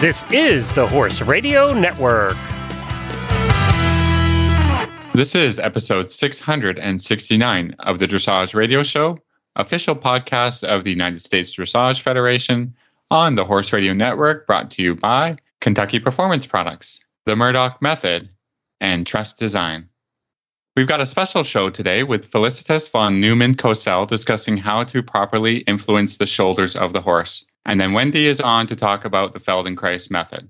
This is the Horse Radio Network. This is episode 669 of the Dressage Radio Show, official podcast of the United States Dressage Federation on the Horse Radio Network, brought to you by Kentucky Performance Products, the Murdoch Method, and TRVST Design. We've got a special show today with Felicitas von Neumann Cosel discussing how to properly influence the shoulders of the horse. And then Wendy is on to talk about the Feldenkrais method.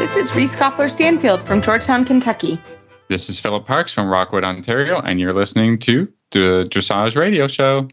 This is Reese Koffler Stanfield from Georgetown, Kentucky. This is Philip Parkes from Rockwood, Ontario, and you're listening to the Dressage Radio Show.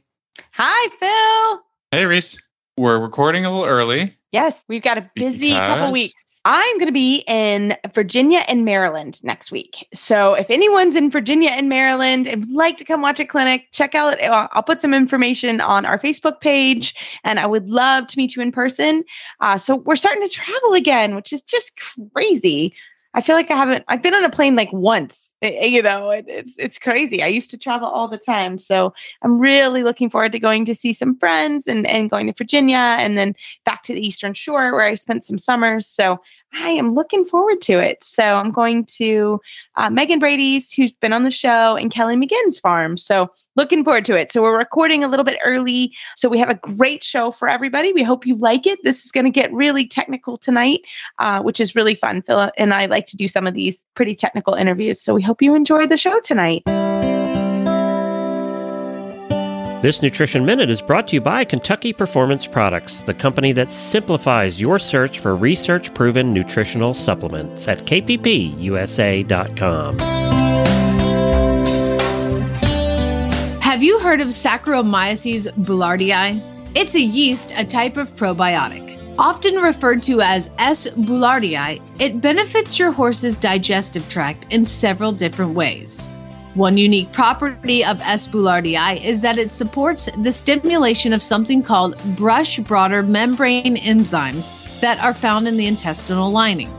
Hi, Phil. Hey, Reese. We're recording a little early. Yes, we've got a busy couple weeks. I'm going to be in Virginia and Maryland next week. So if anyone's in Virginia and Maryland and would like to come watch a clinic, check out, uh, I'll put some information on our Facebook page and I would love to meet you in person. Uh, so we're starting to travel again, which is just crazy. I feel like I haven't, I've been on a plane like once, eh, eh, you know, it, it's, it's crazy. I used to travel all the time. So I'm really looking forward to going to see some friends and, and going to Virginia and then back to the Eastern Shore where I spent some summers. So I am looking forward to it. So I'm going to uh, Megan Brady's, who's been on the show, and Kelly McGinn's farm. So looking forward to it. So we're recording a little bit early. So we have a great show for everybody. We hope you like it. This is going to get really technical tonight, uh, which is really fun. Phil and I like to do some of these pretty technical interviews. So we hope you enjoy the show tonight. This Nutrition Minute is brought to you by Kentucky Performance Products, the company that simplifies your search for research proven nutritional supplements at kppusa.com. Have you heard of Saccharomyces boulardii? It's a yeast, a type of probiotic. Often referred to as S. boulardii, it benefits your horse's digestive tract in several different ways. One unique property of S. boulardii is that it supports the stimulation of something called brush border membrane enzymes that are found in the intestinal lining.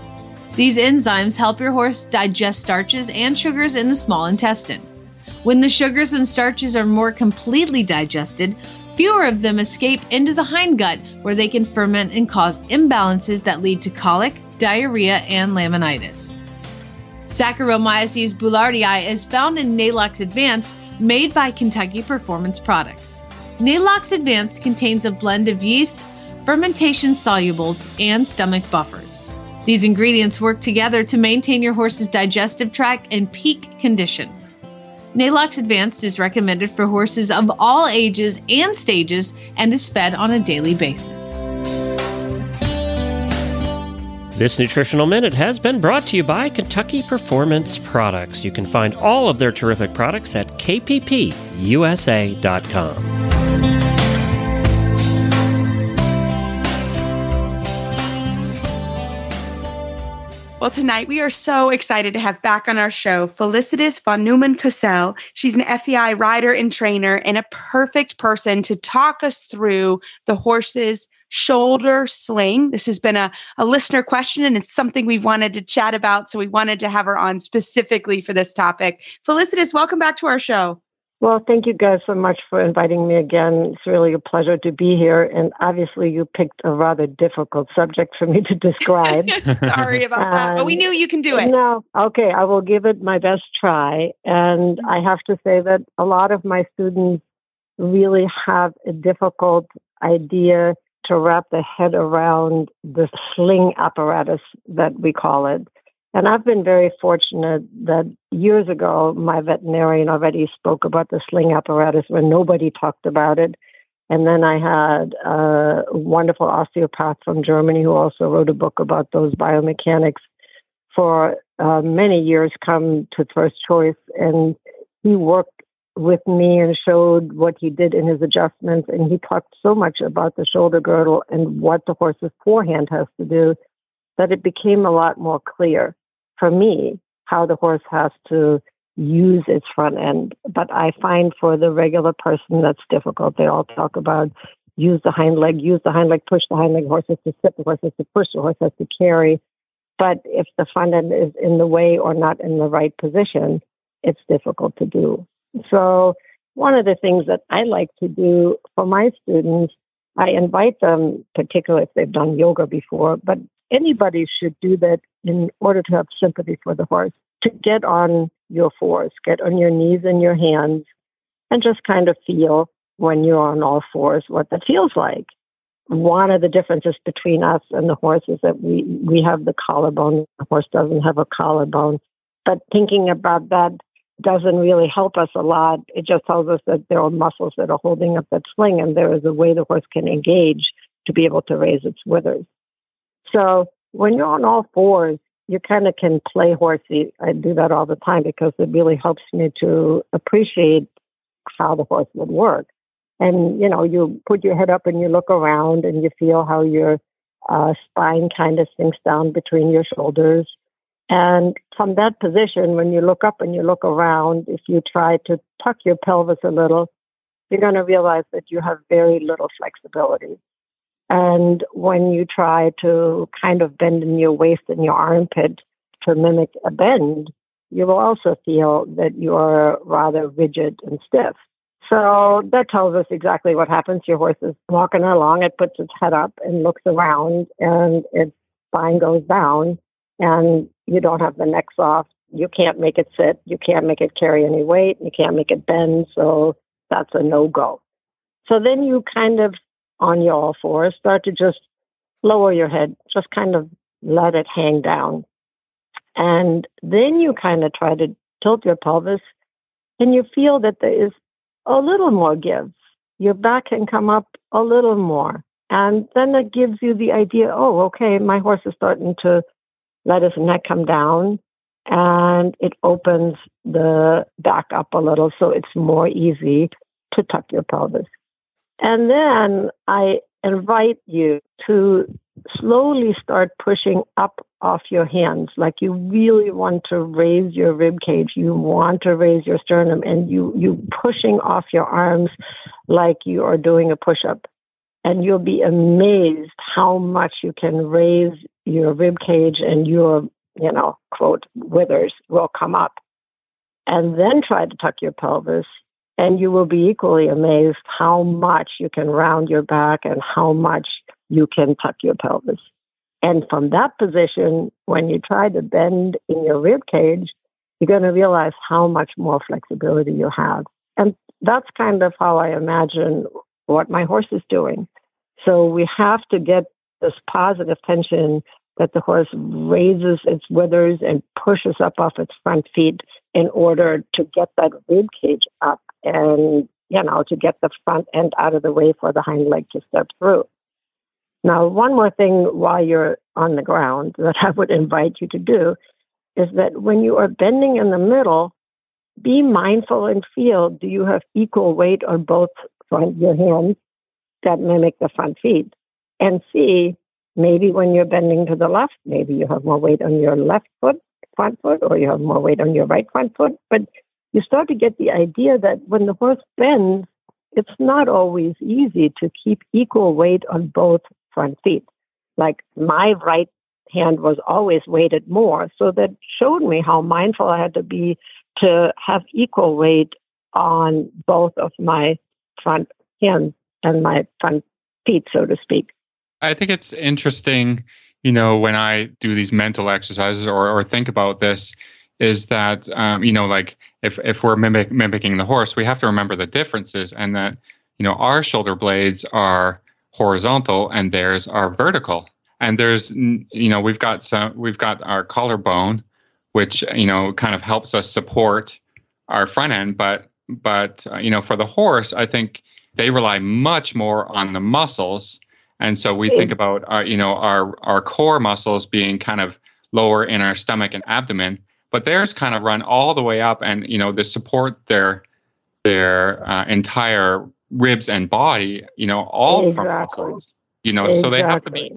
These enzymes help your horse digest starches and sugars in the small intestine. When the sugars and starches are more completely digested, fewer of them escape into the hindgut where they can ferment and cause imbalances that lead to colic, diarrhea, and laminitis. Saccharomyces boulardii is found in Neigh-Lox Advance, made by Kentucky Performance Products. Neigh-Lox Advance contains a blend of yeast, fermentation solubles, and stomach buffers. These ingredients work together to maintain your horse's digestive tract in peak condition. Neigh-Lox Advanced is recommended for horses of all ages and stages and is fed on a daily basis. This Nutritional Minute has been brought to you by Kentucky Performance Products. You can find all of their terrific products at kppusa.com. Well, tonight we are so excited to have back on our show Felicitas von Neumann Cosel. She's an FEI rider and trainer and a perfect person to talk us through the horse's shoulder sling. This has been a, a listener question and it's something we've wanted to chat about. So we wanted to have her on specifically for this topic. Felicitas, welcome back to our show. Well, thank you guys so much for inviting me again. It's really a pleasure to be here. And obviously, you picked a rather difficult subject for me to describe. Sorry about that, but we knew you can do it. No, okay, I will give it my best try. And I have to say that a lot of my students really have a difficult idea to wrap their head around the sling apparatus that we call it. And I've been very fortunate that years ago, my veterinarian already spoke about the sling apparatus when nobody talked about it. And then I had a wonderful osteopath from Germany who also wrote a book about those biomechanics for uh, many years come to first choice. And he worked with me and showed what he did in his adjustments. And he talked so much about the shoulder girdle and what the horse's forehand has to do that it became a lot more clear for me how the horse has to use its front end. But I find for the regular person that's difficult. They all talk about use the hind leg, use the hind leg, push the hind leg. Horse has to sit, the horse has to push, the horse has to carry. But if the front end is in the way or not in the right position, it's difficult to do. So one of the things that I like to do for my students, I invite them, particularly if they've done yoga before, but anybody should do that in order to have sympathy for the horse, to get on your fours, get on your knees and your hands, and just kind of feel when you're on all fours what that feels like. One of the differences between us and the horse is that we, we have the collarbone, the horse doesn't have a collarbone. But thinking about that doesn't really help us a lot. It just tells us that there are muscles that are holding up that sling, and there is a way the horse can engage to be able to raise its withers. So when you're on all fours, you kind of can play horsey. I do that all the time because it really helps me to appreciate how the horse would work. And you know, you put your head up and you look around and you feel how your uh, spine kind of sinks down between your shoulders and from that position, when you look up and you look around, if you try to tuck your pelvis a little, you're going to realize that you have very little flexibility. And when you try to kind of bend in your waist and your armpit to mimic a bend, you will also feel that you're rather rigid and stiff. So that tells us exactly what happens. Your horse is walking along, it puts its head up and looks around, and its spine goes down and you don't have the neck soft. You can't make it sit. You can't make it carry any weight. You can't make it bend. So that's a no go. So then you kind of, on your all fours, start to just lower your head, just kind of let it hang down. And then you kind of try to tilt your pelvis and you feel that there is a little more give. Your back can come up a little more. And then that gives you the idea oh, okay, my horse is starting to let his neck come down and it opens the back up a little so it's more easy to tuck your pelvis. And then I invite you to slowly start pushing up off your hands like you really want to raise your rib cage you want to raise your sternum and you you pushing off your arms like you are doing a push up and you'll be amazed how much you can raise your rib cage and your, you know, quote, withers will come up. And then try to tuck your pelvis, and you will be equally amazed how much you can round your back and how much you can tuck your pelvis. And from that position, when you try to bend in your rib cage, you're going to realize how much more flexibility you have. And that's kind of how I imagine what my horse is doing. So we have to get this positive tension that the horse raises its withers and pushes up off its front feet in order to get that rib cage up and you know to get the front end out of the way for the hind leg to step through. Now, one more thing while you're on the ground that I would invite you to do is that when you are bending in the middle, be mindful and feel do you have equal weight on both front your hands that mimic the front feet? And see maybe when you're bending to the left, maybe you have more weight on your left foot, front foot, or you have more weight on your right front foot. But you start to get the idea that when the horse bends, it's not always easy to keep equal weight on both front feet. Like my right hand was always weighted more. So that showed me how mindful I had to be to have equal weight on both of my front hands and my front feet, so to speak. I think it's interesting, you know, when I do these mental exercises or, or think about this, is that um, you know, like if if we're mimic, mimicking the horse, we have to remember the differences, and that you know our shoulder blades are horizontal and theirs are vertical, and there's you know we've got some we've got our collarbone, which you know kind of helps us support our front end, but but uh, you know for the horse, I think they rely much more on the muscles and so we think about our, you know, our our core muscles being kind of lower in our stomach and abdomen, but theirs kind of run all the way up, and you know, they support their their uh, entire ribs and body, you know, all exactly. from muscles. You know, exactly. so they have to be,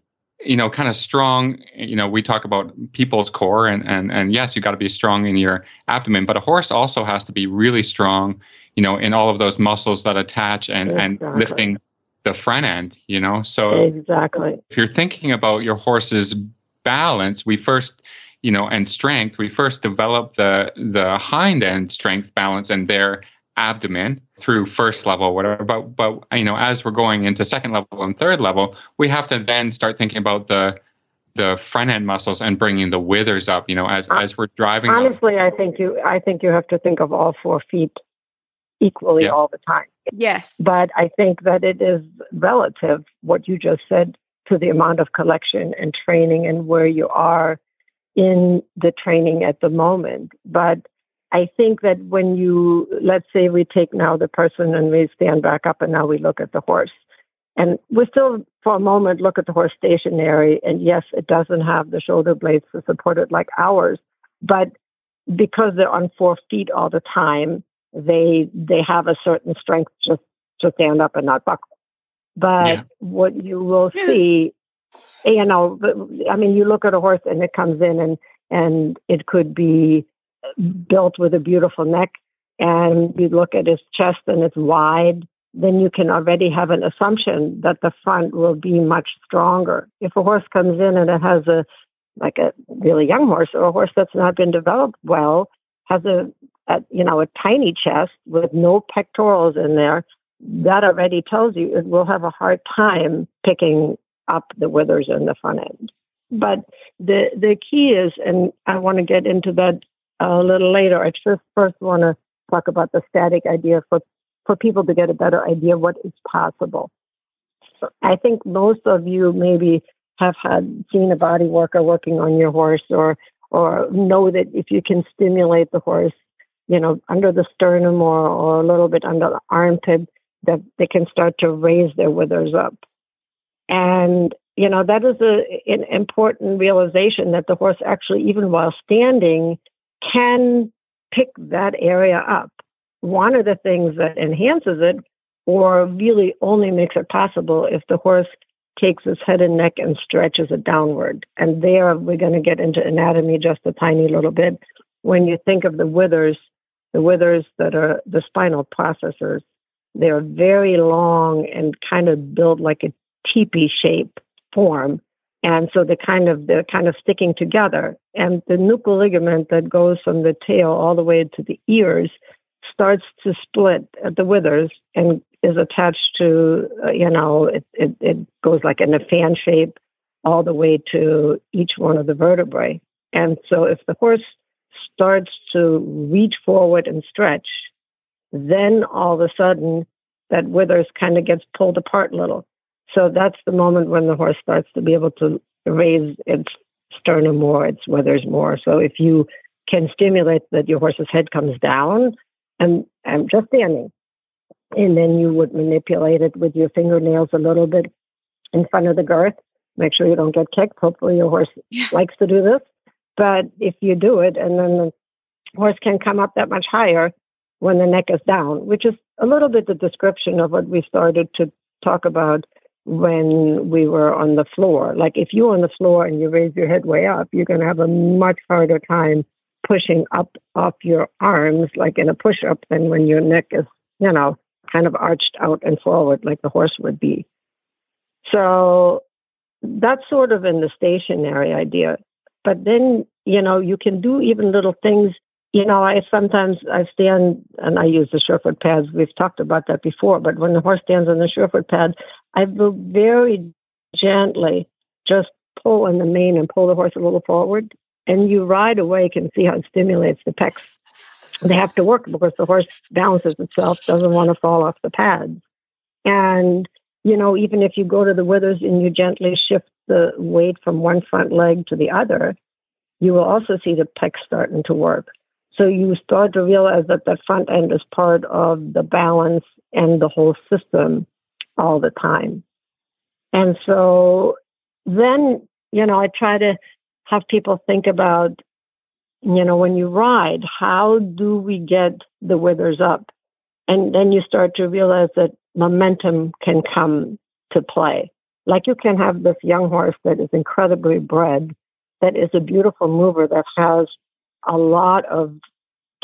you know, kind of strong. You know, we talk about people's core, and and and yes, you got to be strong in your abdomen, but a horse also has to be really strong. You know, in all of those muscles that attach and exactly. and lifting the front end, you know? So exactly. If you're thinking about your horse's balance, we first, you know, and strength, we first develop the the hind end strength balance and their abdomen through first level, whatever. But but you know, as we're going into second level and third level, we have to then start thinking about the the front end muscles and bringing the withers up. You know, as uh, as we're driving. Honestly. I think you I think you have to think of all four feet equally all the time. Yes. But I think that it is relative, what you just said, to the amount of collection and training and where you are in the training at the moment. But I think that when you, let's say we take now the person and we stand back up and now we look at the horse. And we still, for a moment, look at the horse stationary. And yes, it doesn't have the shoulder blades to support it like ours. But because they're on four feet all the time, they they have a certain strength just to stand up and not buckle. But yeah. what you will see, you know, I mean, you look at a horse and it comes in and and it could be built with a beautiful neck, and you look at its chest and it's wide. Then you can already have an assumption that the front will be much stronger. If a horse comes in and it has a like a really young horse or a horse that's not been developed well, has a, you know a tiny chest with no pectorals in there, that already tells you it will have a hard time picking up the withers in the front end. But the the key is, and I want to get into that a little later. I just first want to talk about the static idea for for people to get a better idea what is possible. I think most of you maybe have had seen a body worker working on your horse or or know that if you can stimulate the horse, you know, under the sternum or, or a little bit under the armpit, that they can start to raise their withers up. And, you know, that is a, an important realization that the horse actually, even while standing, can pick that area up. One of the things that enhances it or really only makes it possible if the horse takes its head and neck and stretches it downward. And there we're going to get into anatomy just a tiny little bit. When you think of the withers, the withers that are the spinal processors, they're very long and kind of built like a teepee shape form. And so they kind of they're kind of sticking together. And the nuchal ligament that goes from the tail all the way to the ears starts to split at the withers and is attached to uh, you know it, it, it goes like in a fan shape all the way to each one of the vertebrae. And so if the horse starts to reach forward and stretch, then all of a sudden that withers kind of gets pulled apart a little. So that's the moment when the horse starts to be able to raise its sternum more, its withers more. So if you can stimulate that your horse's head comes down and, and just standing, and then you would manipulate it with your fingernails a little bit in front of the girth. Make sure you don't get kicked. Hopefully your horse yeah. likes to do this. But if you do it and then the horse can come up that much higher, when the neck is down, which is a little bit the description of what we started to talk about when we were on the floor. Like if you're on the floor and you raise your head way up, you're going to have a much harder time pushing up off your arms, like in a push up, than when your neck is, you know, kind of arched out and forward like the horse would be. So that's sort of in the stationary idea. But then, you know, you can do even little things you know, I sometimes I stand and I use the surefoot pads. We've talked about that before, but when the horse stands on the surefoot pad, I will very gently just pull on the mane and pull the horse a little forward. And you right away can see how it stimulates the pecs. They have to work because the horse balances itself, doesn't want to fall off the pads. And, you know, even if you go to the withers and you gently shift the weight from one front leg to the other, you will also see the pecs starting to work. So you start to realize that the front end is part of the balance and the whole system all the time. And so then, you know, I try to have people think about, you know, when you ride, how do we get the withers up? And then you start to realize that momentum can come to play. Like you can have this young horse that is incredibly bred, that is a beautiful mover that has a lot of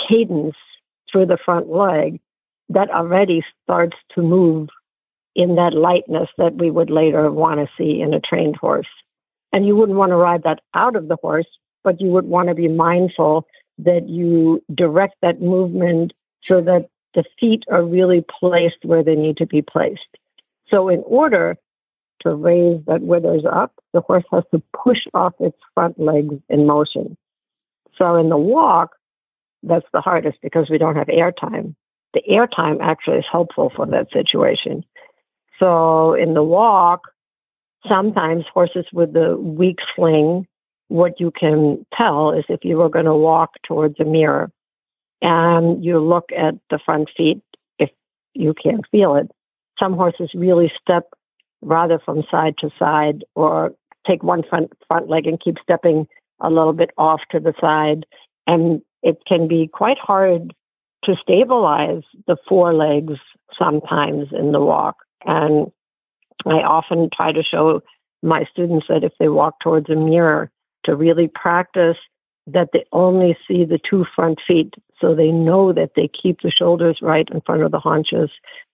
cadence through the front leg that already starts to move in that lightness that we would later want to see in a trained horse. And you wouldn't want to ride that out of the horse, but you would want to be mindful that you direct that movement so that the feet are really placed where they need to be placed. So, in order to raise that withers up, the horse has to push off its front legs in motion. So, in the walk, that's the hardest because we don't have air time. The air time actually is helpful for that situation. So, in the walk, sometimes horses with the weak sling, what you can tell is if you were going to walk towards a mirror and you look at the front feet, if you can't feel it, some horses really step rather from side to side or take one front front leg and keep stepping a little bit off to the side. And it can be quite hard to stabilize the forelegs sometimes in the walk. And i often try to show my students that if they walk towards a mirror to really practice that they only see the two front feet so they know that they keep the shoulders right in front of the haunches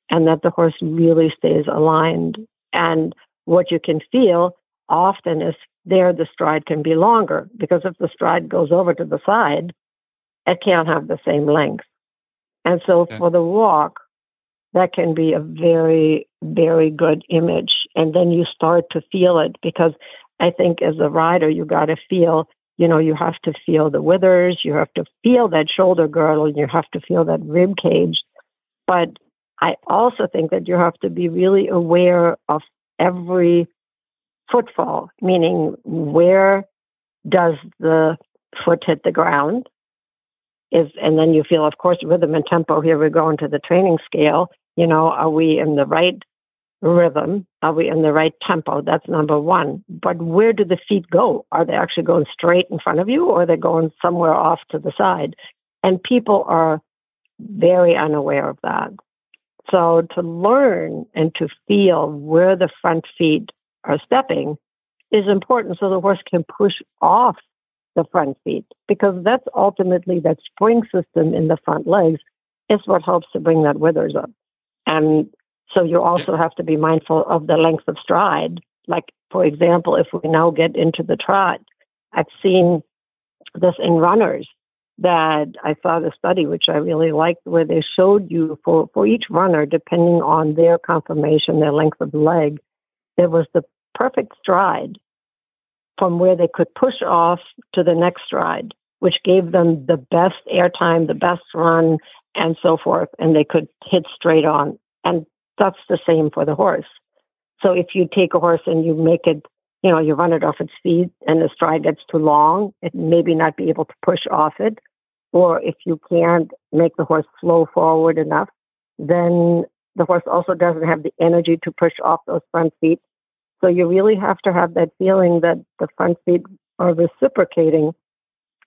and that the horse really stays aligned. And what you can feel often is there the stride can be longer because if the stride goes over to the side, it can't have the same length. And so okay. for the walk, that can be a very, very good image. And then you start to feel it because I think as a rider, you got to feel, you know, you have to feel the withers, you have to feel that shoulder girdle, you have to feel that rib cage. But I also think that you have to be really aware of every footfall, meaning where does the foot hit the ground? Is and then you feel, of course, rhythm and tempo. Here we go into the training scale. You know, are we in the right rhythm? Are we in the right tempo? That's number one. But where do the feet go? Are they actually going straight in front of you or are they going somewhere off to the side? And people are very unaware of that. So to learn and to feel where the front feet are stepping is important so the horse can push off the front feet because that's ultimately that spring system in the front legs is what helps to bring that withers up. And so you also have to be mindful of the length of stride. Like, for example, if we now get into the trot, I've seen this in runners that I saw the study, which I really liked, where they showed you for, for each runner, depending on their conformation, their length of leg, there was the perfect stride from where they could push off to the next stride, which gave them the best airtime, the best run, and so forth. And they could hit straight on. And that's the same for the horse. So if you take a horse and you make it, you know, you run it off its feet and the stride gets too long, it maybe not be able to push off it. Or if you can't make the horse flow forward enough, then the horse also doesn't have the energy to push off those front feet. So you really have to have that feeling that the front feet are reciprocating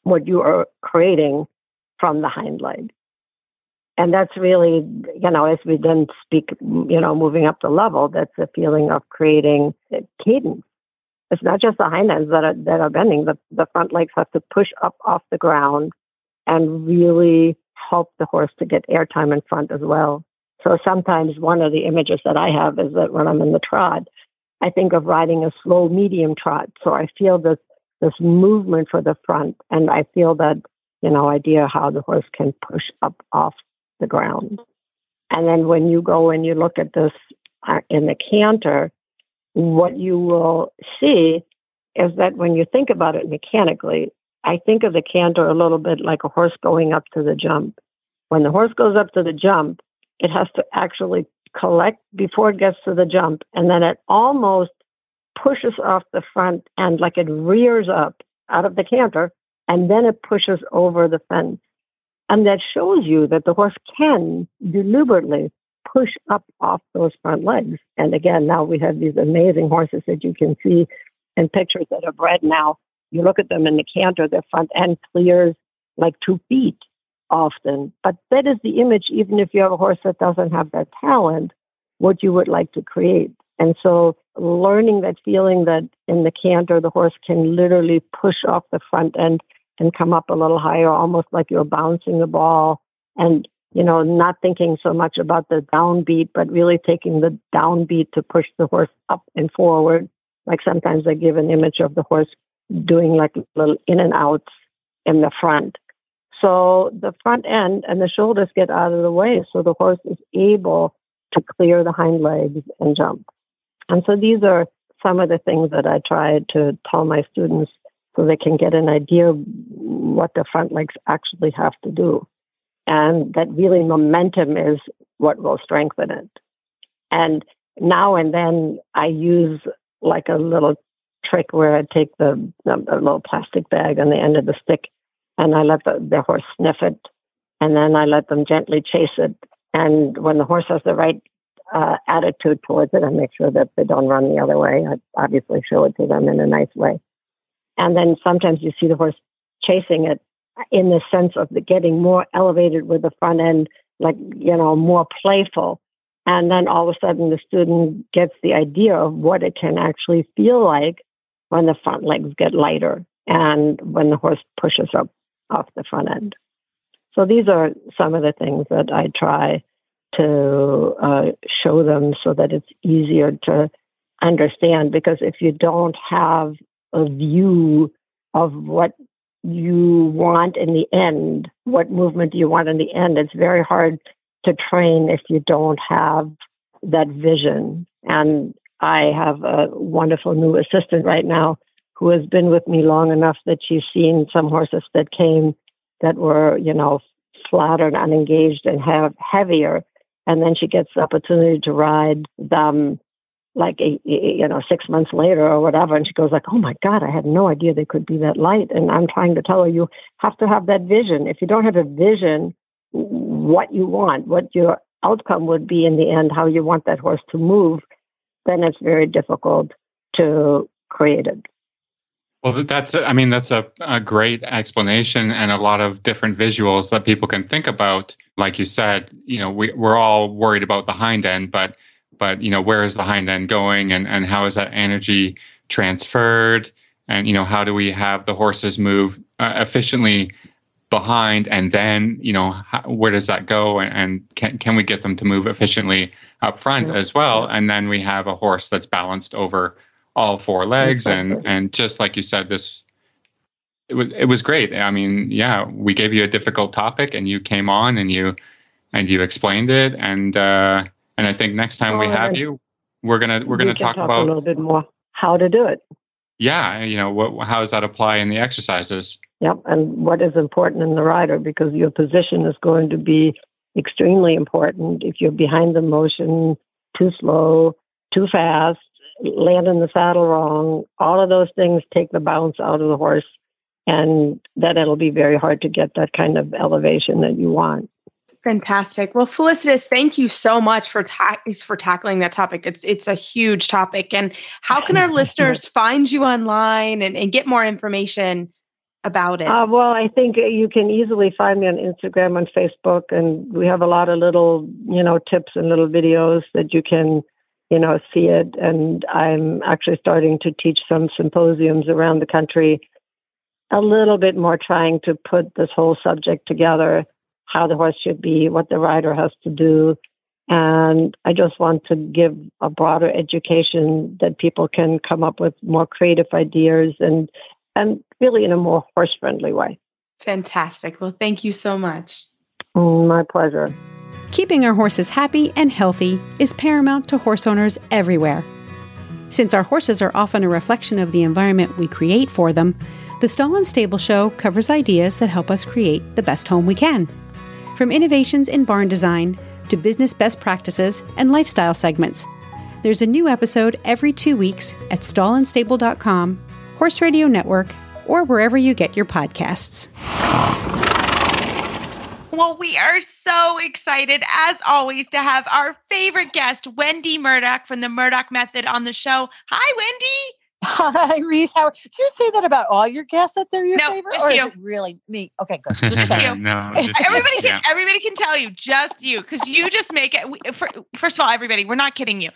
what you are creating from the hind leg and that's really you know as we then speak you know moving up the level that's a feeling of creating cadence. It's not just the hind ends that are that are bending the, the front legs have to push up off the ground and really help the horse to get airtime in front as well. So sometimes one of the images that i have is that when i'm in the trot i think of riding a slow medium trot. So i feel this this movement for the front and i feel that you know idea how the horse can push up off the ground. And then when you go and you look at this uh, in the canter, what you will see is that when you think about it mechanically, I think of the canter a little bit like a horse going up to the jump. When the horse goes up to the jump, it has to actually collect before it gets to the jump, and then it almost pushes off the front end like it rears up out of the canter, and then it pushes over the fence. And that shows you that the horse can deliberately push up off those front legs. And again, now we have these amazing horses that you can see in pictures that are bred now. You look at them in the canter, their front end clears like two feet often. But that is the image, even if you have a horse that doesn't have that talent, what you would like to create. And so learning that feeling that in the canter, the horse can literally push off the front end and come up a little higher, almost like you're bouncing the ball. And you know, not thinking so much about the downbeat, but really taking the downbeat to push the horse up and forward. Like sometimes I give an image of the horse doing like little in and outs in the front. So the front end and the shoulders get out of the way so the horse is able to clear the hind legs and jump. And so these are some of the things that I try to tell my students so they can get an idea what the front legs actually have to do and that really momentum is what will strengthen it. And now and then I use like a little trick where I take the, the, little plastic bag on the end of the stick and I let the, the horse sniff it and then I let them gently chase it. And when the horse has the right uh, attitude towards it, I make sure that they don't run the other way. I obviously show it to them in a nice way. And then sometimes you see the horse chasing it in the sense of the getting more elevated with the front end, like, you know, more playful. And then all of a sudden the student gets the idea of what it can actually feel like when the front legs get lighter and when the horse pushes up off the front end. So these are some of the things that I try to uh, show them so that it's easier to understand. Because if you don't have a view of what you want in the end, what movement do you want in the end, it's very hard to train if you don't have that vision. And I have a wonderful new assistant right now who has been with me long enough that she's seen some horses that came that were, you know, flatter and unengaged and have heavier. And then she gets the opportunity to ride them like you know six months later or whatever and she goes like oh my god i had no idea they could be that light. And i'm trying to tell her you have to have that vision. If you don't have a vision what you want what your outcome would be in the end how you want that horse to move then it's very difficult to create it. Well that's i mean that's a, a great explanation and a lot of different visuals that people can think about. Like you said you know we, we're all worried about the hind end but but you know where is the hind end going and, and how is that energy transferred? And you know how do we have the horses move uh, efficiently behind and then you know how, where does that go and, and, can, can we get them to move efficiently up front as well? And then we have a horse that's balanced over all four legs and and just like you said this it was it was great. I mean yeah we gave you a difficult topic and you came on and you and you explained it and uh and I think next time we have you, we're gonna we're gonna talk, talk, about a little bit more how to do it. Yeah, you know, what, how does that apply in the exercises? Yep, and what is important in the rider because your position is going to be extremely important. If you're behind the motion, too slow, too fast, land in the saddle wrong, all of those things take the bounce out of the horse, and then it'll be very hard to get that kind of elevation that you want. Fantastic. Well, Felicitas, thank you so much for ta- for tackling that topic. It's it's a huge topic. And how can our listeners find you online and, and get more information about it? Uh, well, I think you can easily find me on Instagram and Facebook, and we have a lot of little you know tips and little videos that you can you know see it. And I'm actually starting to teach some symposiums around the country, a little bit more trying to put this whole subject together how the horse should be, what the rider has to do. And I just want to give a broader education that people can come up with more creative ideas and and really in a more horse friendly way. Fantastic. Well, thank you so much. Mm, my pleasure. Keeping our horses happy and healthy is paramount to horse owners everywhere. Since our horses are often a reflection of the environment we create for them, the Stall and Stable Show covers ideas that help us create the best home we can. From innovations in barn design to business best practices and lifestyle segments. There's a new episode every two weeks at stallandstable.com, Horse Radio Network, or wherever you get your podcasts. Well, we are so excited, as always, to have our favorite guest, Wendy Murdoch from the Murdoch Method, on the show. Hi, Wendy. Hi, Reese. How do you say that about all your guests that they're your no, favorite? Just or you. Is it really me? Okay, good. Just you. no, just everybody can yeah. everybody can tell you just you because you just make it. We, for, first of all, everybody, we're not kidding you.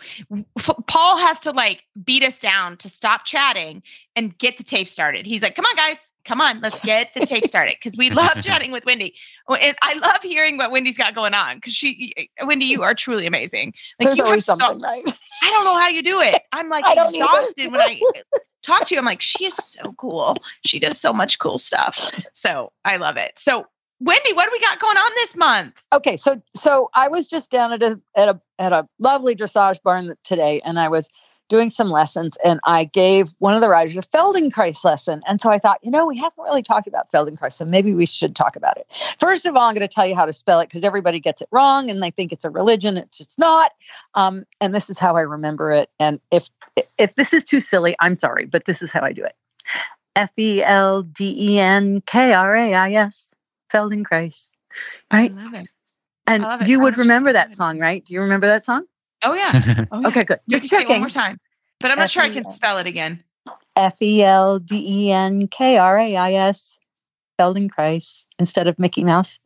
F- Paul has to like beat us down to stop chatting and get the tape started. He's like, "Come on, guys, come on, let's get the tape started because we love chatting with Wendy. Oh, And I love hearing what Wendy's got going on because she, Wendy, you are truly amazing. Like There's you always have so- something, right? I don't know how you do it. I'm like I don't either. exhausted when I uh, talk to you. I'm like, she is so cool. She does so much cool stuff. So I love it. So Wendy, what do we got going on this month? Okay, so so I was just down at a at a at a lovely dressage barn today, and I was doing some lessons, and I gave one of the riders a Feldenkrais lesson, and so I thought, you know, we haven't really talked about Feldenkrais, so maybe we should talk about it. First of all, I'm going to tell you how to spell it because everybody gets it wrong, and they think it's a religion. It's it's not, um, and this is how I remember it. And if if this is too silly, I'm sorry, but this is how I do it. F E L D E N K R A I S Feldenkrais. Right? I love it. And I love it. you How would remember that song, right? Do you remember that song? Oh yeah. Oh, yeah. Okay, good. Just Just say it one more time. But I'm not sure I can spell it again. F E L D E N K R A I S Feldenkrais instead of Mickey Mouse.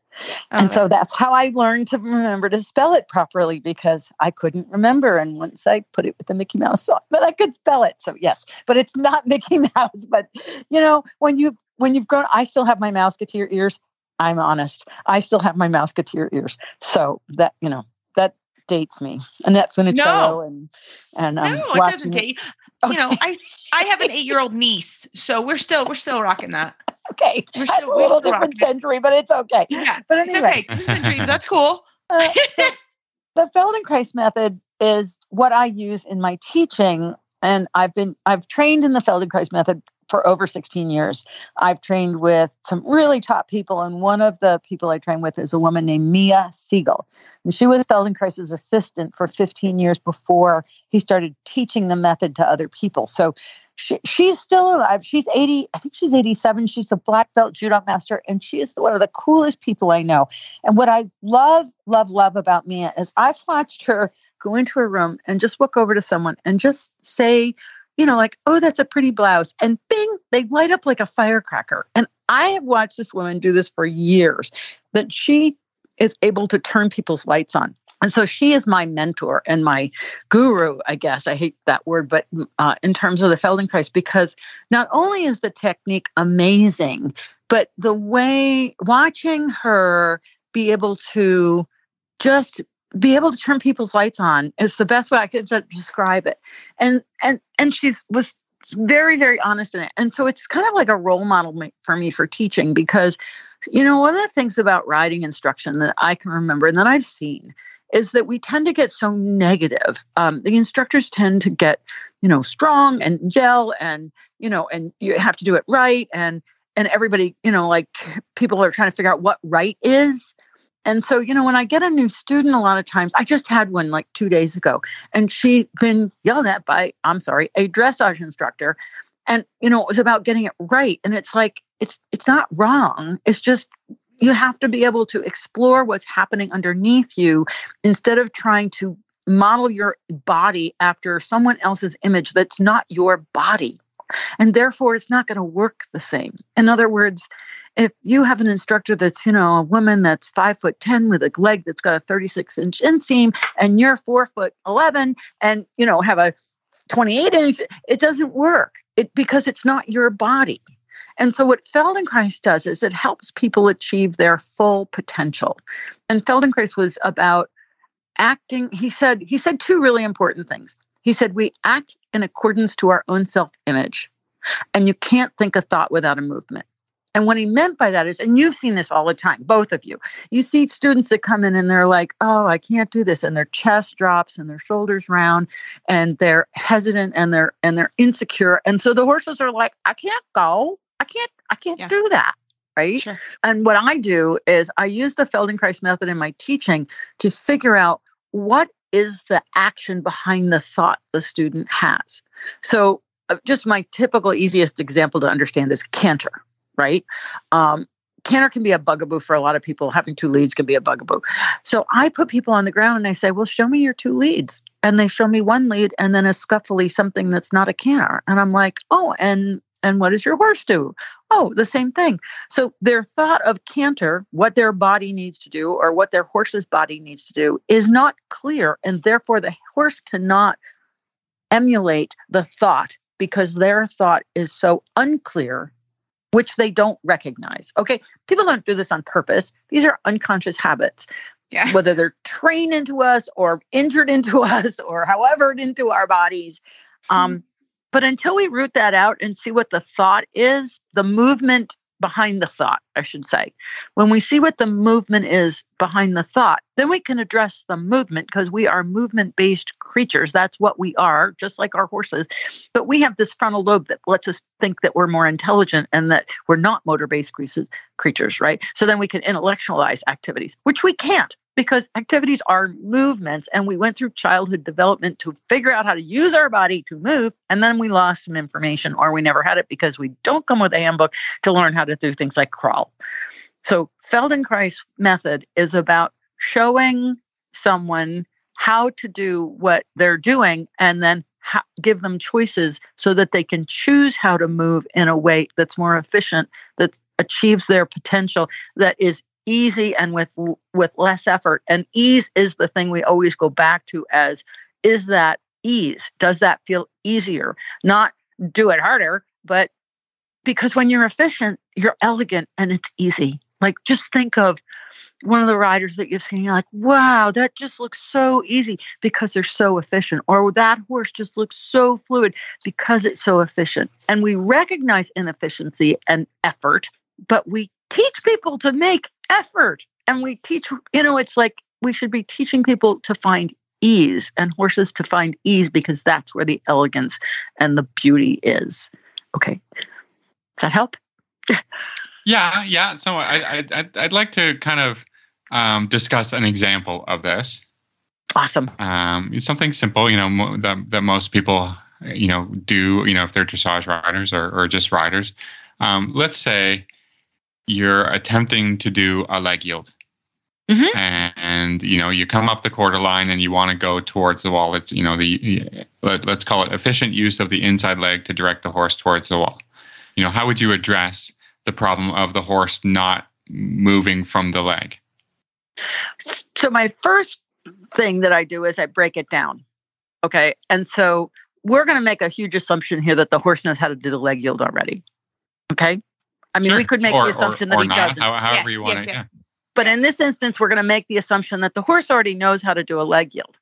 Oh, and so that's how I learned to remember to spell it properly because I couldn't remember. And once I put it with the Mickey Mouse song, but I could spell it. So yes, but it's not Mickey Mouse. But you know, when you when you've grown, I still have my Mouseketeer ears. I'm honest. I still have my Mouseketeer ears. So that you know that dates me. Annette Funicello and and um, no, it watching doesn't date. You know, I I have an eight year old niece, so we're still we're still rocking that. Okay, We're that's still- a we're little different century, but it's okay. Yeah, But it's anyway, okay. Century, but that's cool. uh, so the Feldenkrais method is what I use in my teaching, and I've been I've trained in the Feldenkrais method for over 16 years. I've trained with some really top people, and one of the people I train with is a woman named Mia Segal, and she was Feldenkrais's assistant for 15 years before he started teaching the method to other people. So. She, she's still alive. She's 80, I think she's 87. She's a black belt judo master, and she is one of the coolest people I know. And what I love, love, love about Mia is I've watched her go into a room and just walk over to someone and just say, you know, like, oh, that's a pretty blouse. And bing, they light up like a firecracker. And I have watched this woman do this for years, that she is able to turn people's lights on. And so she is my mentor and my guru, I guess. I hate that word, but uh, in terms of the Feldenkrais, because not only is the technique amazing, but the way watching her be able to just be able to turn people's lights on is the best way I could describe it. And and and she's was very very honest in it. And so it's kind of like a role model for me for teaching because you know one of the things about riding instruction that I can remember and that I've seen is that we tend to get so negative. Um, the instructors tend to get you know strong and gel and you know and you have to do it right and and everybody you know like people are trying to figure out what right is and so, you know, when I get a new student, a lot of times, I just had one like two days ago, and she'd been yelled at by, I'm sorry, a dressage instructor. And, you know, it was about getting it right. And it's like, it's it's not wrong. It's just you have to be able to explore what's happening underneath you instead of trying to model your body after someone else's image that's not your body. And therefore, it's not going to work the same. In other words, if you have an instructor that's you know a woman that's five foot ten with a leg that's got a 36 inch inseam and you're four foot 11 and you know have a 28 inch it doesn't work. It because it's not your body. And so what feldenkrais does is it helps people achieve their full potential. And feldenkrais was about acting he said he said two really important things he said we act in accordance to our own self image and you can't think a thought without a movement and what he meant by that is, and you've seen this all the time, both of you. You see students that come in and they're like, oh, I can't do this. And their chest drops and their shoulders round and they're hesitant and they're and they're insecure. And so the horses are like, I can't go. I can't, I can't Yeah. do that. Right. Sure. And what I do is I use the Feldenkrais method in my teaching to figure out what is the action behind the thought the student has. So, uh, just my typical easiest example to understand is canter, right? Um, canter can be a bugaboo for a lot of people. Having two leads can be a bugaboo. So I put people on the ground and I say, well, show me your two leads. And they show me one lead and then a scuffly something that's not a canter. And I'm like, oh, and and what does your horse do? Oh, the same thing. So their thought of canter, what their body needs to do or what their horse's body needs to do, is not clear. And therefore the horse cannot emulate the thought because their thought is so unclear which they don't recognize. Okay. People don't do this on purpose. These are unconscious habits. Yeah. Whether they're trained into us or injured into us or however into our bodies. Um, but until we root that out and see what the thought is, the movement behind the thought, I should say. When we see what the movement is behind the thought, then we can address the movement because we are movement based creatures. That's what we are, just like our horses. But we have this frontal lobe that lets us think that we're more intelligent and that we're not motor based creatures, right? So then we can intellectualize activities, which we can't because activities are movements and we went through childhood development to figure out how to use our body to move and then we lost some information or we never had it because we don't come with a handbook to learn how to do things like crawl. So feldenkrais method is about showing someone how to do what they're doing and then ha- give them choices so that they can choose how to move in a way that's more efficient that achieves their potential that is easy and with with less effort. And ease is the thing we always go back to as is that ease? Does that feel easier? Not do it harder but because when you're efficient you're elegant and it's easy. Like just think of one of the riders that you've seen you're like wow that just looks so easy because they're so efficient. Or that horse just looks so fluid because it's so efficient. And we recognize inefficiency and effort but we teach people to make effort. And we teach, you know, it's like we should be teaching people to find ease and horses to find ease because that's where the elegance and the beauty is. Okay. Does that help? yeah, yeah. So I, I, I'd, I'd like to kind of um, discuss an example of this. Awesome. Um, it's something simple, you know, mo- that, that most people, you know, do, you know, if they're dressage riders or, or just riders. Um, let's say you're attempting to do a leg yield. Mm-hmm. And you know you come up the quarter line and you want to go towards the wall. It's you know the let, let's call it efficient use of the inside leg to direct the horse towards the wall. You know how would you address the problem of the horse not moving from the leg? So my first thing that I do is I break it down. Okay, and so we're going to make a huge assumption here that the horse knows how to do the leg yield already. Okay, I mean, sure. we could make or, the assumption or, that or he not, doesn't. How, however Yes, you want yes, to. yes. Yeah. But in this instance, we're going to make the assumption that the horse already knows how to do a leg yield.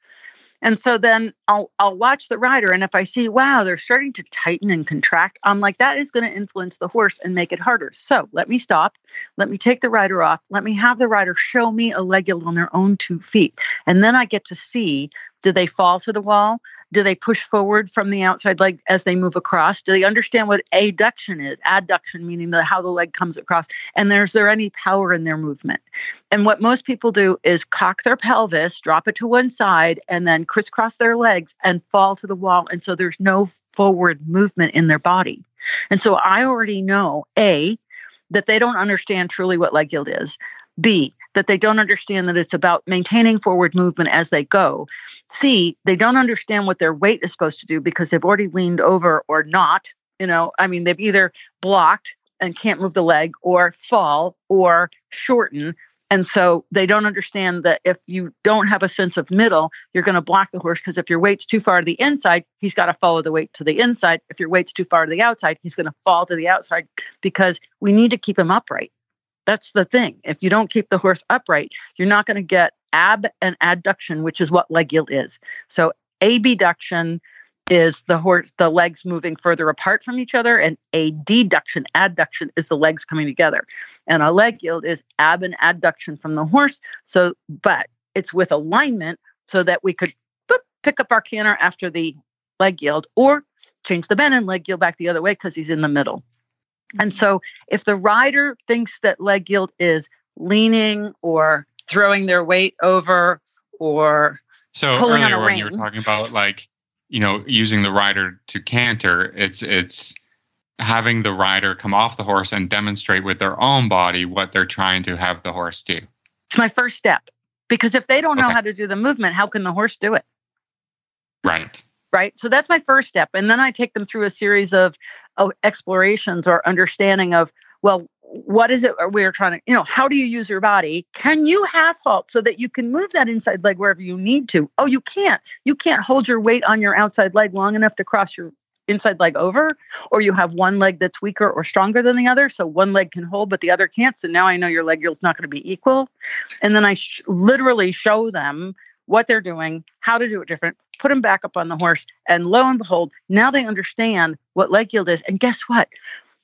And so then I'll I'll watch the rider, and if I see, wow, they're starting to tighten and contract, I'm like, that is going to influence the horse and make it harder. So let me stop, let me take the rider off, let me have the rider show me a leg yield on their own two feet, and then I get to see, do they fall to the wall? Do they push forward from the outside leg as they move across? Do they understand what adduction is? Adduction meaning the, how the leg comes across. And there's there any power in their movement? And what most people do is cock their pelvis, drop it to one side, and then crisscross their legs and fall to the wall. And so there's no forward movement in their body. And so I already know A, that they don't understand truly what leg yield is. B, that they don't understand that it's about maintaining forward movement as they go. C, they don't understand what their weight is supposed to do because they've already leaned over or not. You know, I mean, they've either blocked and can't move the leg or fall or shorten. And so they don't understand that if you don't have a sense of middle, you're going to block the horse because if your weight's too far to the inside, he's got to follow the weight to the inside. If your weight's too far to the outside, he's going to fall to the outside because we need to keep him upright. That's the thing. If you don't keep the horse upright, you're not going to get ab and adduction, which is what leg yield is. So abduction is the horse the legs moving further apart from each other and a deduction adduction is the legs coming together and a leg yield is ab and adduction from the horse so but it's with alignment so that we could boop, pick up our canter after the leg yield or change the bend and leg yield back the other way because he's in the middle and so if the rider thinks that leg yield is leaning or throwing their weight over or So earlier when you were talking about like, you know, using the rider to canter, it's it's having the rider come off the horse and demonstrate with their own body what they're trying to have the horse do. it's my first step because if they don't know how to do the movement how can the horse do it Right. Right so that's my first step and then i take them through a series of, of explorations or understanding of well what is it we're trying to you know how do you use your body can you half halt so that you can move that inside leg wherever you need to oh you can't you can't hold your weight on your outside leg long enough to cross your inside leg over, or you have one leg that's weaker or stronger than the other. So one leg can hold, but the other can't. So now I know your leg yield's not going to be equal. And then I sh- literally show them what they're doing, how to do it different, put them back up on the horse. And lo and behold, now they understand what leg yield is. And guess what?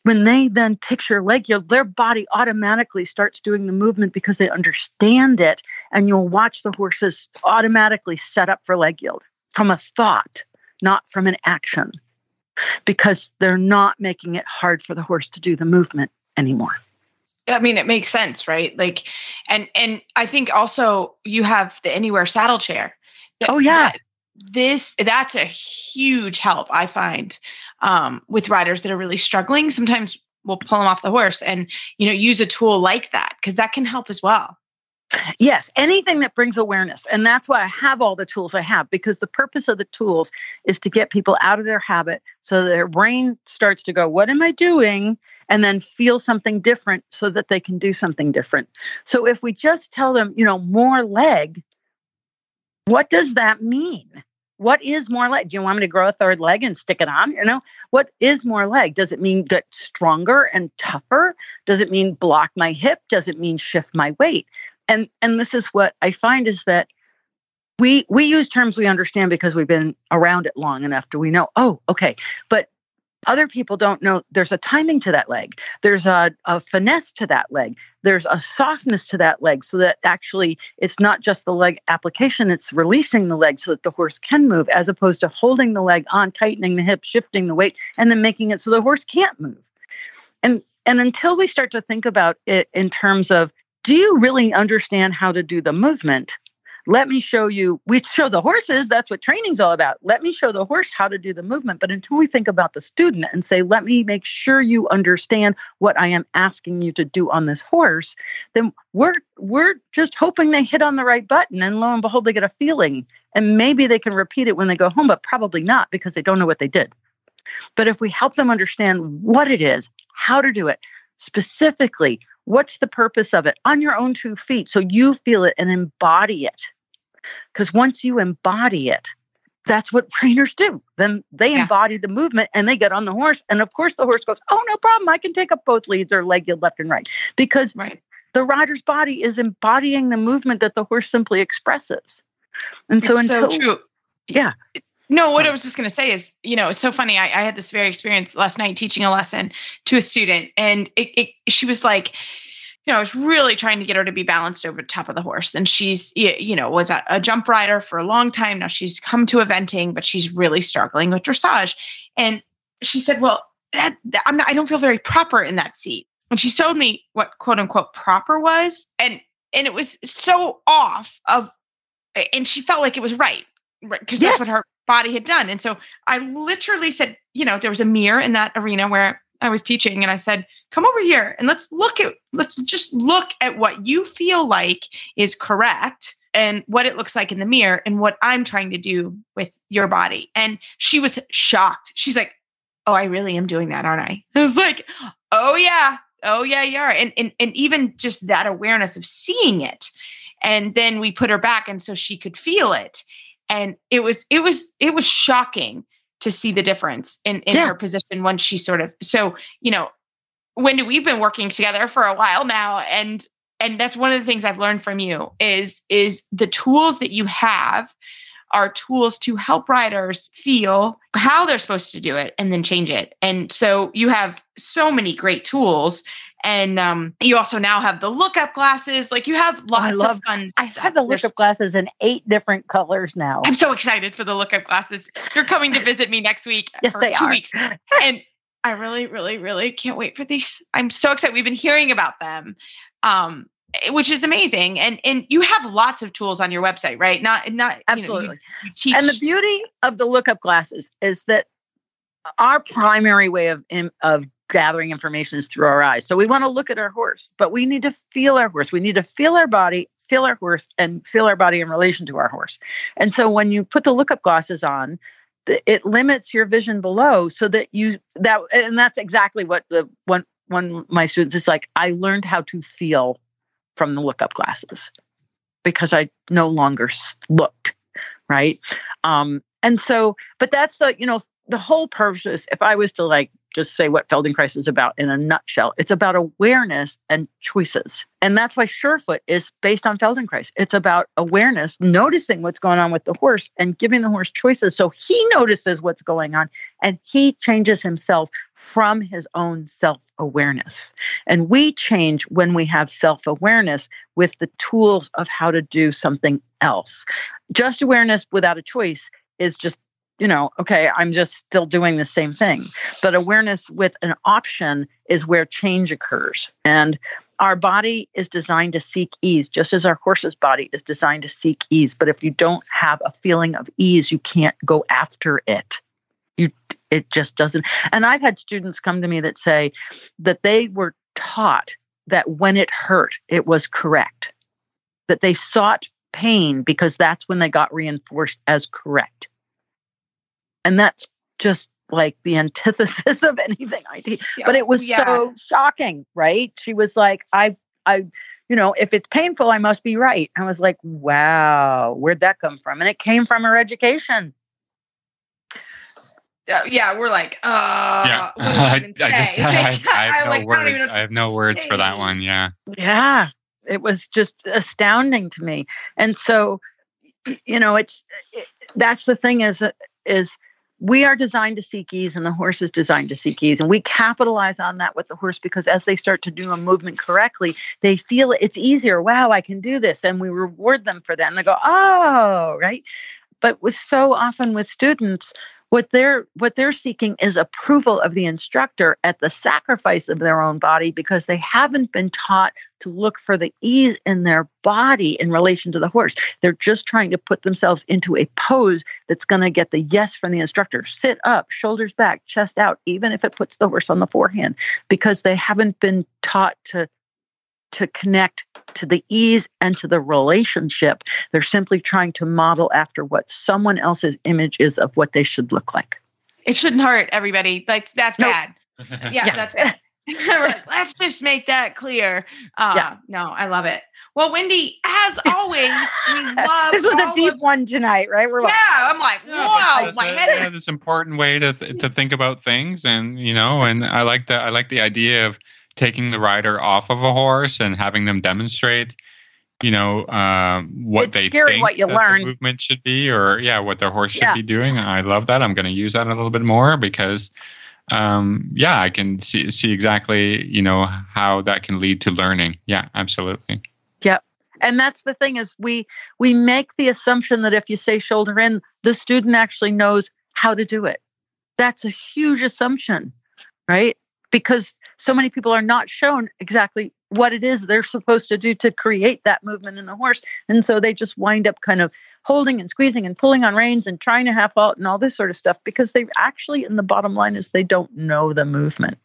When they then picture leg yield, their body automatically starts doing the movement because they understand it. And you'll watch the horses automatically set up for leg yield from a thought, not from an action, because they're not making it hard for the horse to do the movement anymore. I mean, it makes sense, right? Like, and and I think also you have the anywhere saddle chair. Oh yeah, That- this that's a huge help I find um, with riders that are really struggling. Sometimes we'll pull them off the horse and you know use a tool like that because that can help as well. Yes, anything that brings awareness. And that's why I have all the tools I have because the purpose of the tools is to get people out of their habit so their brain starts to go, What am I doing? And then feel something different so that they can do something different. So if we just tell them, you know, more leg, what does that mean? What is more leg? Do you want me to grow a third leg and stick it on? You know, what is more leg? Does it mean get stronger and tougher? Does it mean block my hip? Does it mean shift my weight? and and this is what i find is that we we use terms we understand because we've been around it long enough to we know oh okay but other people don't know there's a timing to that leg. There's a, a finesse to that leg. There's a softness to that leg so that actually it's not just the leg application it's releasing the leg so that the horse can move as opposed to holding the leg on tightening the hip shifting the weight and then making it so the horse can't move. And and until we start to think about it in terms of do you really understand how to do the movement? Let me show you. We show the horses. That's what training's all about. Let me show the horse how to do the movement. But until we think about the student and say, let me make sure you understand what I am asking you to do on this horse, then we're we're just hoping they hit on the right button. And lo and behold, they get a feeling. And maybe they can repeat it when they go home, but probably not because they don't know what they did. But if we help them understand what it is, how to do it, specifically What's the purpose of it on your own two feet so you feel it and embody it? Because once you embody it, that's what trainers do. Then they Yeah. embody the movement and they get on the horse. And of course, the horse goes, Oh, no problem. I can take up both leads or leg yield left and right. Because Right. the rider's body is embodying the movement that the horse simply expresses. And so it's so true. yeah, No, what I was just going to say is, you know, it's so funny. I, I had this very experience last night teaching a lesson to a student, and it, it, she was like, you know, I was really trying to get her to be balanced over the top of the horse. And she's, you know, was a, a jump rider for a long time. Now she's come to eventing, but she's really struggling with dressage. And she said, well, that, that- I'm not, I don't feel very proper in that seat. And she showed me what quote unquote proper was. And, and it was so off of, and she felt like it was right. Right. Cause that's what her body had done. And so I literally said, you know, there was a mirror in that arena where I was teaching and I said, come over here and let's look at, let's just look at what you feel like is correct and what it looks like in the mirror and what I'm trying to do with your body. And she was shocked. She's like, oh, I really am doing that, aren't I? I was like, oh yeah. Oh yeah, you are. And, and, and even just that awareness of seeing it. And then we put her back and so she could feel it and it was it was it was shocking to see the difference in in Yeah. her position once she sort of so you know wendy we've been working together for a while now and and that's one of the things i've learned from you is is the tools that you have are tools to help riders feel how they're supposed to do it and then change it and so you have so many great tools and um, you also now have the lookup glasses like you have lots love- of fun I stuff. have the There's lookup glasses in eight different colors now. I'm so excited for the lookup glasses. You're coming to visit me next week. Yes, or they two are. weeks. And I really, really, really can't wait for these. I'm so excited. We've been hearing about them. Um, eh, which is amazing. And and you have lots of tools on your website, right? Not not you know, you- Absolutely. you, And the beauty of the lookup glasses is that our primary way of of gathering information is through our eyes. So we want to look at our horse, but we need to feel our horse. We need to feel our body, feel our horse, and feel our body in relation to our horse. And so when you put the lookup glasses on, it limits your vision below, so that you that and that's exactly what the one one my students is like. I learned how to feel from the lookup glasses because I no longer looked right. Um, and so, but that's the, you know, the whole purpose, if I was to like just say what Feldenkrais is about in a nutshell, it's about awareness and choices. And that's why Surefoot is based on Feldenkrais. It's about awareness, noticing what's going on with the horse and giving the horse choices. So he notices what's going on and he changes himself from his own self awareness. And we change when we have self awareness with the tools of how to do something else. Just awareness without a choice is just you know, okay, I'm just still doing the same thing. But awareness with an option is where change occurs. And our body is designed to seek ease, just as our horse's body is designed to seek ease. But if you don't have a feeling of ease, you can't go after it. You, it just doesn't. And I've had students come to me that say that they were taught that when it hurt, it was correct, that they sought pain because that's when they got reinforced as correct. And that's just like the antithesis of anything I did. Yeah. But it was yeah. so shocking, right? She was like, I, I, you know, if it's painful, I must be right. I was like, wow, where'd that come from? And it came from her education. Uh, yeah, we're like, uh, yeah. I, I, just, I, I have no like, words. I, I have no words for that one. Yeah. Yeah. It was just astounding to me. And so, you know, it's, it, that's the thing is, is we are designed to seek ease and the horse is designed to seek ease. And we capitalize on that with the horse because as they start to do a movement correctly they feel it's easier. Wow i can do this. And we reward them for that. And they go oh right? But with so often with students what they're what they're seeking is approval of the instructor at the sacrifice of their own body because they haven't been taught to look for the ease in their body in relation to the horse. They're just trying to put themselves into a pose that's going to get the yes from the instructor. Sit up shoulders back chest out even if it puts the horse on the forehand because they haven't been taught to to connect to the ease and to the relationship. They're simply trying to model after what someone else's image is of what they should look like. It shouldn't hurt everybody. Like that's nope. bad. yeah, yeah, that's bad. Let's just make that clear. Uh, yeah. No, I love it. Well, Wendy, as always, we love. this was a deep of, one tonight, right? We're like, yeah, I'm like, wow, my a, head is. this important way to th- to think about things, and you know, and I like that. I like the idea of taking the rider off of a horse and having them demonstrate you know uh, what it's they think what you learn. movement should be or yeah what their horse should yeah. be doing. I love that. I'm going to use that a little bit more because um, yeah i can see see exactly you know how that can lead to learning. Yeah absolutely. Yep. And that's the thing is we we make the assumption that if you say shoulder in the student actually knows how to do it. That's a huge assumption right because so many people are not shown exactly what it is they're supposed to do to create that movement in the horse. And so they just wind up kind of holding and squeezing and pulling on reins and trying to half out and all this sort of stuff because they actually, in the bottom line, is they don't know the movement.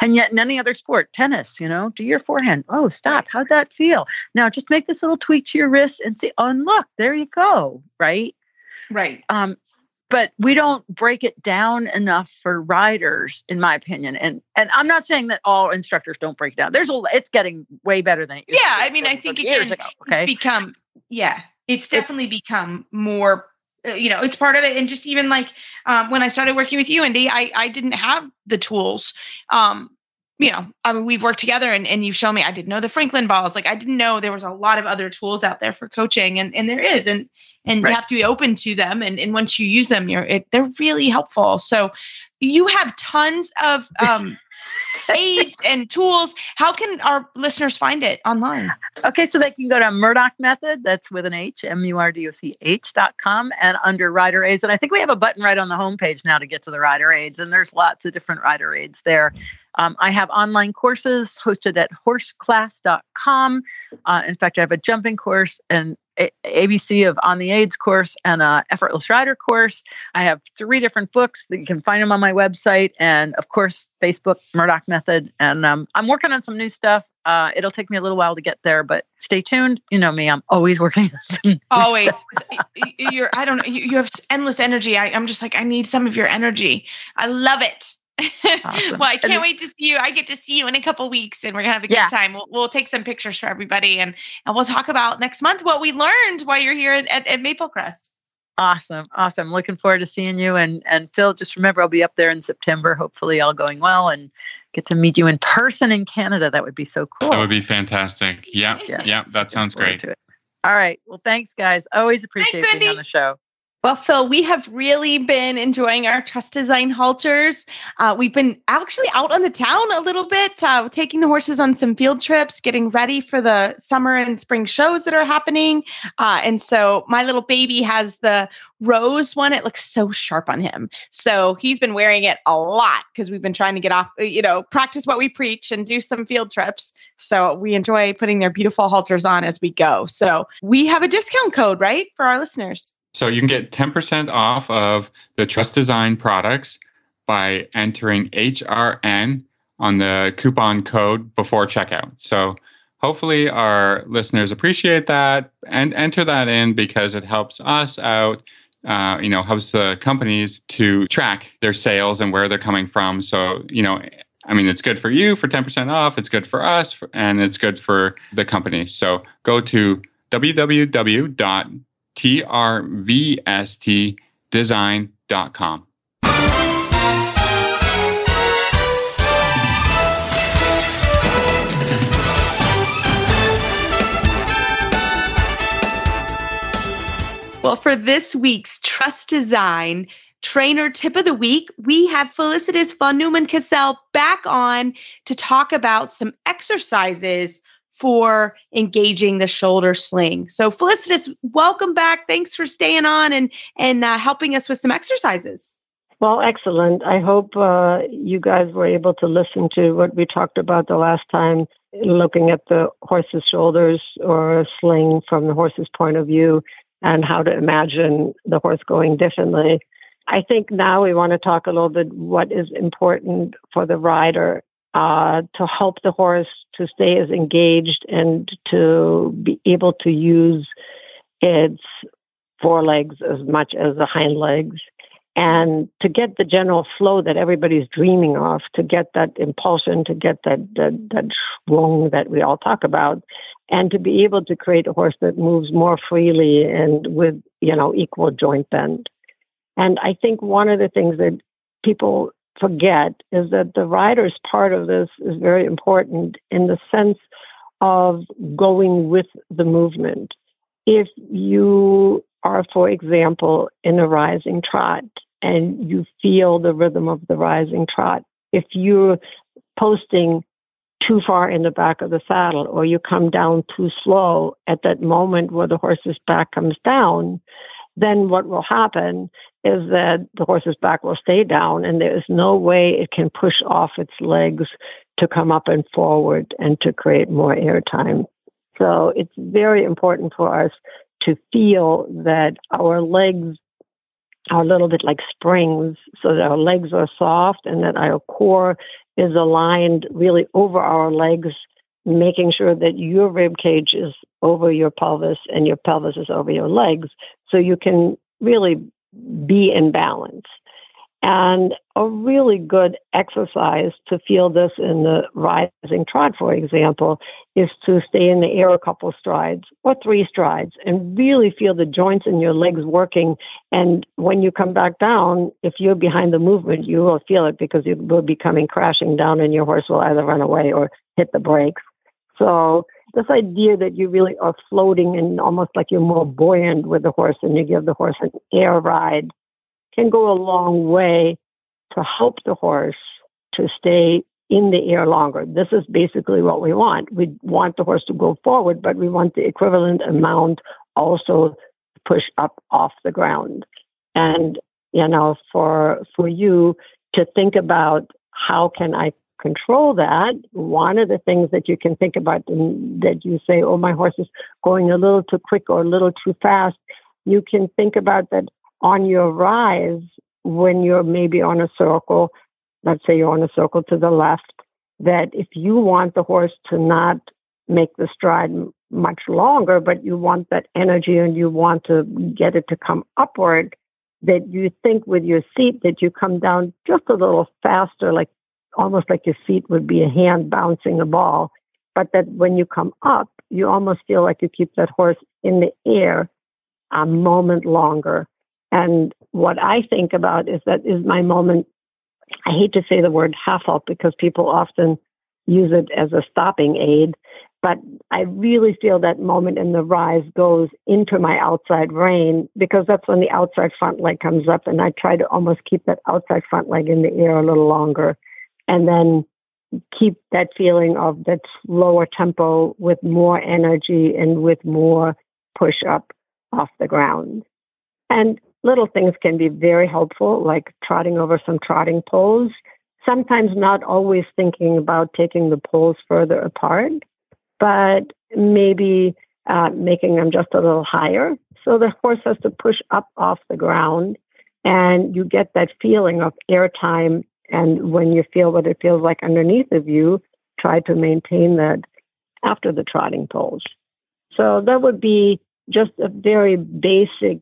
And yet, in any other sport, tennis, you know, do your forehand. Oh, stop. How'd that feel? Now, just make this little tweak to your wrist and see. Oh, and look, there you go. Right. Right. Um, but we don't break it down enough for riders in my opinion and and i'm not saying that all instructors don't break it down there's a it's getting way better than it used yeah i mean i think again ago, okay? it's become yeah it's definitely it's, become more uh, you know it's part of it and just even like um, when i started working with you andy i i didn't have the tools um you know, I mean, we've worked together and, and you've shown me I didn't know the Franklin balls. Like I didn't know there was a lot of other tools out there for coaching and, and there is, and, and right. you have to be open to them. And, and once you use them, you're, it, they're really helpful. So you have tons of, um, aids and tools. How can our listeners find it online? Okay, so they can go to Murdoch Method, that's with an H, M U R D O C H dot com, and under rider aids. And I think we have a button right on the homepage now to get to the rider aids, and there's lots of different rider aids there. Um, I have online courses hosted at horseclass.com. Uh, in fact, I have a jumping course and ABC of On the AIDS course and a Effortless Rider course. I have three different books that you can find them on my website, and of course, Facebook Murdoch Method. And um, I'm working on some new stuff. Uh, it'll take me a little while to get there, but stay tuned. You know me; I'm always working on some. always, you're. I don't know. You, you have endless energy. I, I'm just like I need some of your energy. I love it. Awesome. well, I can't wait to see you. I get to see you in a couple weeks, and we're gonna have a good yeah. time. We'll, we'll take some pictures for everybody, and and we'll talk about next month what we learned while you're here at, at, at Maple Awesome. Awesome. Looking forward to seeing you. And and Phil, just remember I'll be up there in September, hopefully all going well and get to meet you in person in Canada. That would be so cool. That would be fantastic. Yeah. Yeah. yeah that sounds great. All right. Well, thanks guys. Always appreciate thanks, being on the show. Well, Phil, we have really been enjoying our TRVST Design halters. Uh, we've been actually out on the town a little bit, uh, taking the horses on some field trips, getting ready for the summer and spring shows that are happening. Uh, and so my little baby has the rose one. It looks so sharp on him. So he's been wearing it a lot because we've been trying to get off, you know, practice what we preach and do some field trips. So we enjoy putting their beautiful halters on as we go. So we have a discount code, right, for our listeners? So you can get 10% off of the TRVST Design products by entering HRN on the coupon code before checkout. So hopefully our listeners appreciate that and enter that in because it helps us out. Uh, you know, helps the companies to track their sales and where they're coming from. So, you know, I mean, it's good for you for 10% off. It's good for us, and it's good for the company. So go to www trvstdesign.com. Well, for this week's TRVST Design Trainer Tip of the Week, we have Felicitas von Neumann Cosel back on to talk about some exercises for engaging the shoulder sling. So, Felicitas, welcome back. Thanks for staying on and and uh, helping us with some exercises. Well, excellent. I hope uh, you guys were able to listen to what we talked about the last time, looking at the horse's shoulders or sling from the horse's point of view and how to imagine the horse going differently. I think now we want to talk a little bit what is important for the rider uh, to help the horse to stay as engaged and to be able to use its forelegs as much as the hind legs and to get the general flow that everybody's dreaming of, to get that impulsion, to get that that, that that we all talk about, and to be able to create a horse that moves more freely and with you know equal joint bend. And I think one of the things that people forget is that the rider's part of this is very important in the sense of going with the movement. If you are, for example, in a rising trot and you feel the rhythm of the rising trot, if you're posting too far in the back of the saddle or you come down too slow at that moment where the horse's back comes down, then what will happen is that the horse's back will stay down and there is no way it can push off its legs to come up and forward and to create more air time. So it's very important for us to feel that our legs are a little bit like springs so that our legs are soft and that our core is aligned really over our legs making sure that your rib cage is over your pelvis and your pelvis is over your legs so you can really be in balance. And a really good exercise to feel this in the rising trot, for example, is to stay in the air a couple strides or three strides and really feel the joints in your legs working. And when you come back down, if you're behind the movement, you will feel it because you will be coming crashing down and your horse will either run away or hit the brakes. So this idea that you really are floating and almost like you're more buoyant with the horse and you give the horse an air ride can go a long way to help the horse to stay in the air longer. This is basically what we want. We want the horse to go forward, but we want the equivalent amount also to push up off the ground. And you know, for for you to think about how can I control that, one of the things that you can think about that you say, oh, my horse is going a little too quick or a little too fast, you can think about that on your rise when you're maybe on a circle, let's say you're on a circle to the left, that if you want the horse to not make the stride much longer, but you want that energy and you want to get it to come upward, that you think with your seat that you come down just a little faster, like almost like your feet would be a hand bouncing a ball, but that when you come up, you almost feel like you keep that horse in the air a moment longer. And what I think about is that is my moment. I hate to say the word half halt because people often use it as a stopping aid, but I really feel that moment in the rise goes into my outside rein because that's when the outside front leg comes up, and I try to almost keep that outside front leg in the air a little longer, and then keep that feeling of that slower tempo with more energy and with more push up off the ground. And little things can be very helpful, like trotting over some trotting poles. Sometimes not always thinking about taking the poles further apart, but maybe uh, making them just a little higher. So the horse has to push up off the ground, and you get that feeling of airtime and when you feel what it feels like underneath of you, try to maintain that after the trotting poles. So that would be just a very basic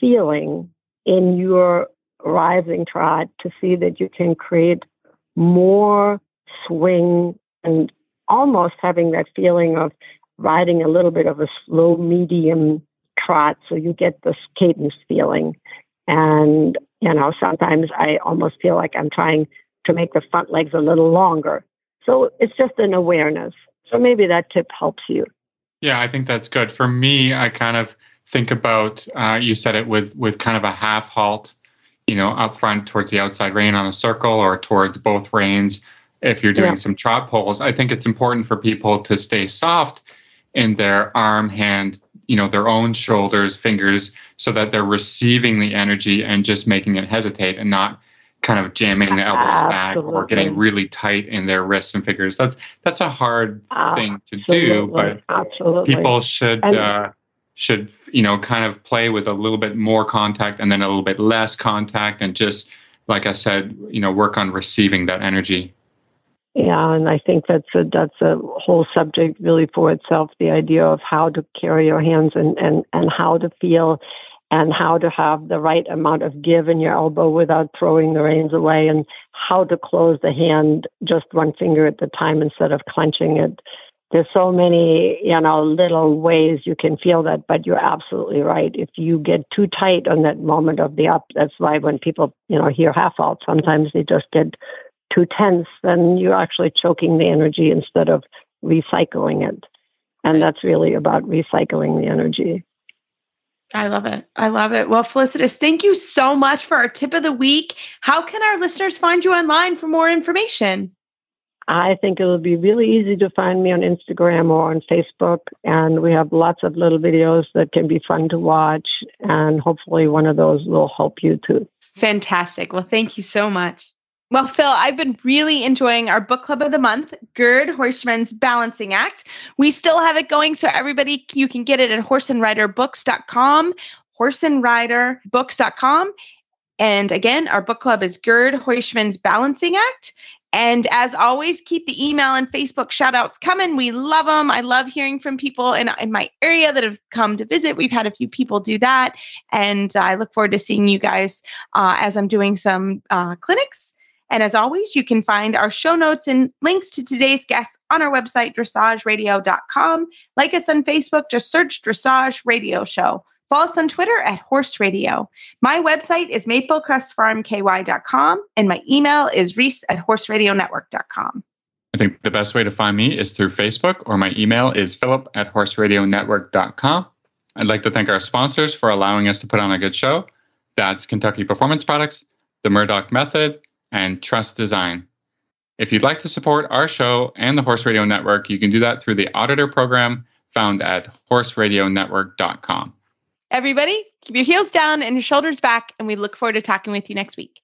feeling in your rising trot to see that you can create more swing and almost having that feeling of riding a little bit of a slow medium trot so you get this cadence feeling and you know, sometimes I almost feel like I'm trying to make the front legs a little longer. So it's just an awareness. So maybe that tip helps you. Yeah, I think that's good. For me, I kind of think about uh, you said it with with kind of a half halt, you know, up front towards the outside rein on a circle or towards both reins. If you're doing yeah. some trot poles, I think it's important for people to stay soft in their arm, hand, you know their own shoulders fingers so that they're receiving the energy and just making it hesitate and not kind of jamming the elbows Absolutely. back or getting really tight in their wrists and fingers that's that's a hard Absolutely. thing to do but Absolutely. people should uh, should you know kind of play with a little bit more contact and then a little bit less contact and just like i said you know work on receiving that energy and I think that's a that's a whole subject really for itself. The idea of how to carry your hands and and and how to feel, and how to have the right amount of give in your elbow without throwing the reins away, and how to close the hand just one finger at a time instead of clenching it. There's so many, you know, little ways you can feel that, but you're absolutely right. If you get too tight on that moment of the up, that's why when people, you know, hear half halt, sometimes they just get too tense, then you're actually choking the energy instead of recycling it. And that's really about recycling the energy. I love it. I love it. Well, Felicitas, thank you so much for our tip of the week. How can our listeners find you online for more information? I think it will be really easy to find me on Instagram or on Facebook. And we have lots of little videos that can be fun to watch. And hopefully, one of those will help you too. Fantastic. Well, thank you so much. Well, Phil, I've been really enjoying our book club of the month, Gerd Heuschmann's Balancing Act. We still have it going, so everybody, you can get it at horseandriderbooks.com, horseandriderbooks.com. And again, our book club is Gerd Heuschmann's Balancing Act. And as always, keep the email and Facebook shout outs coming. We love them. I love hearing from people in, in my area that have come to visit. We've had a few people do that. And I look forward to seeing you guys uh, as I'm doing some uh, clinics and as always, you can find our show notes and links to today's guests on our website, dressageradio.com. Like us on Facebook, just search Dressage Radio Show. Follow us on Twitter at Horse Radio. My website is maplecrestfarmky.com, and my email is reese at horseradionetwork.com. I think the best way to find me is through Facebook, or my email is philip at horseradionetwork.com. I'd like to thank our sponsors for allowing us to put on a good show. That's Kentucky Performance Products, the Murdoch Method, and TRVST Design. If you'd like to support our show and the Horse Radio Network, you can do that through the auditor program found at horseradionetwork.com. Everybody, keep your heels down and your shoulders back, and we look forward to talking with you next week.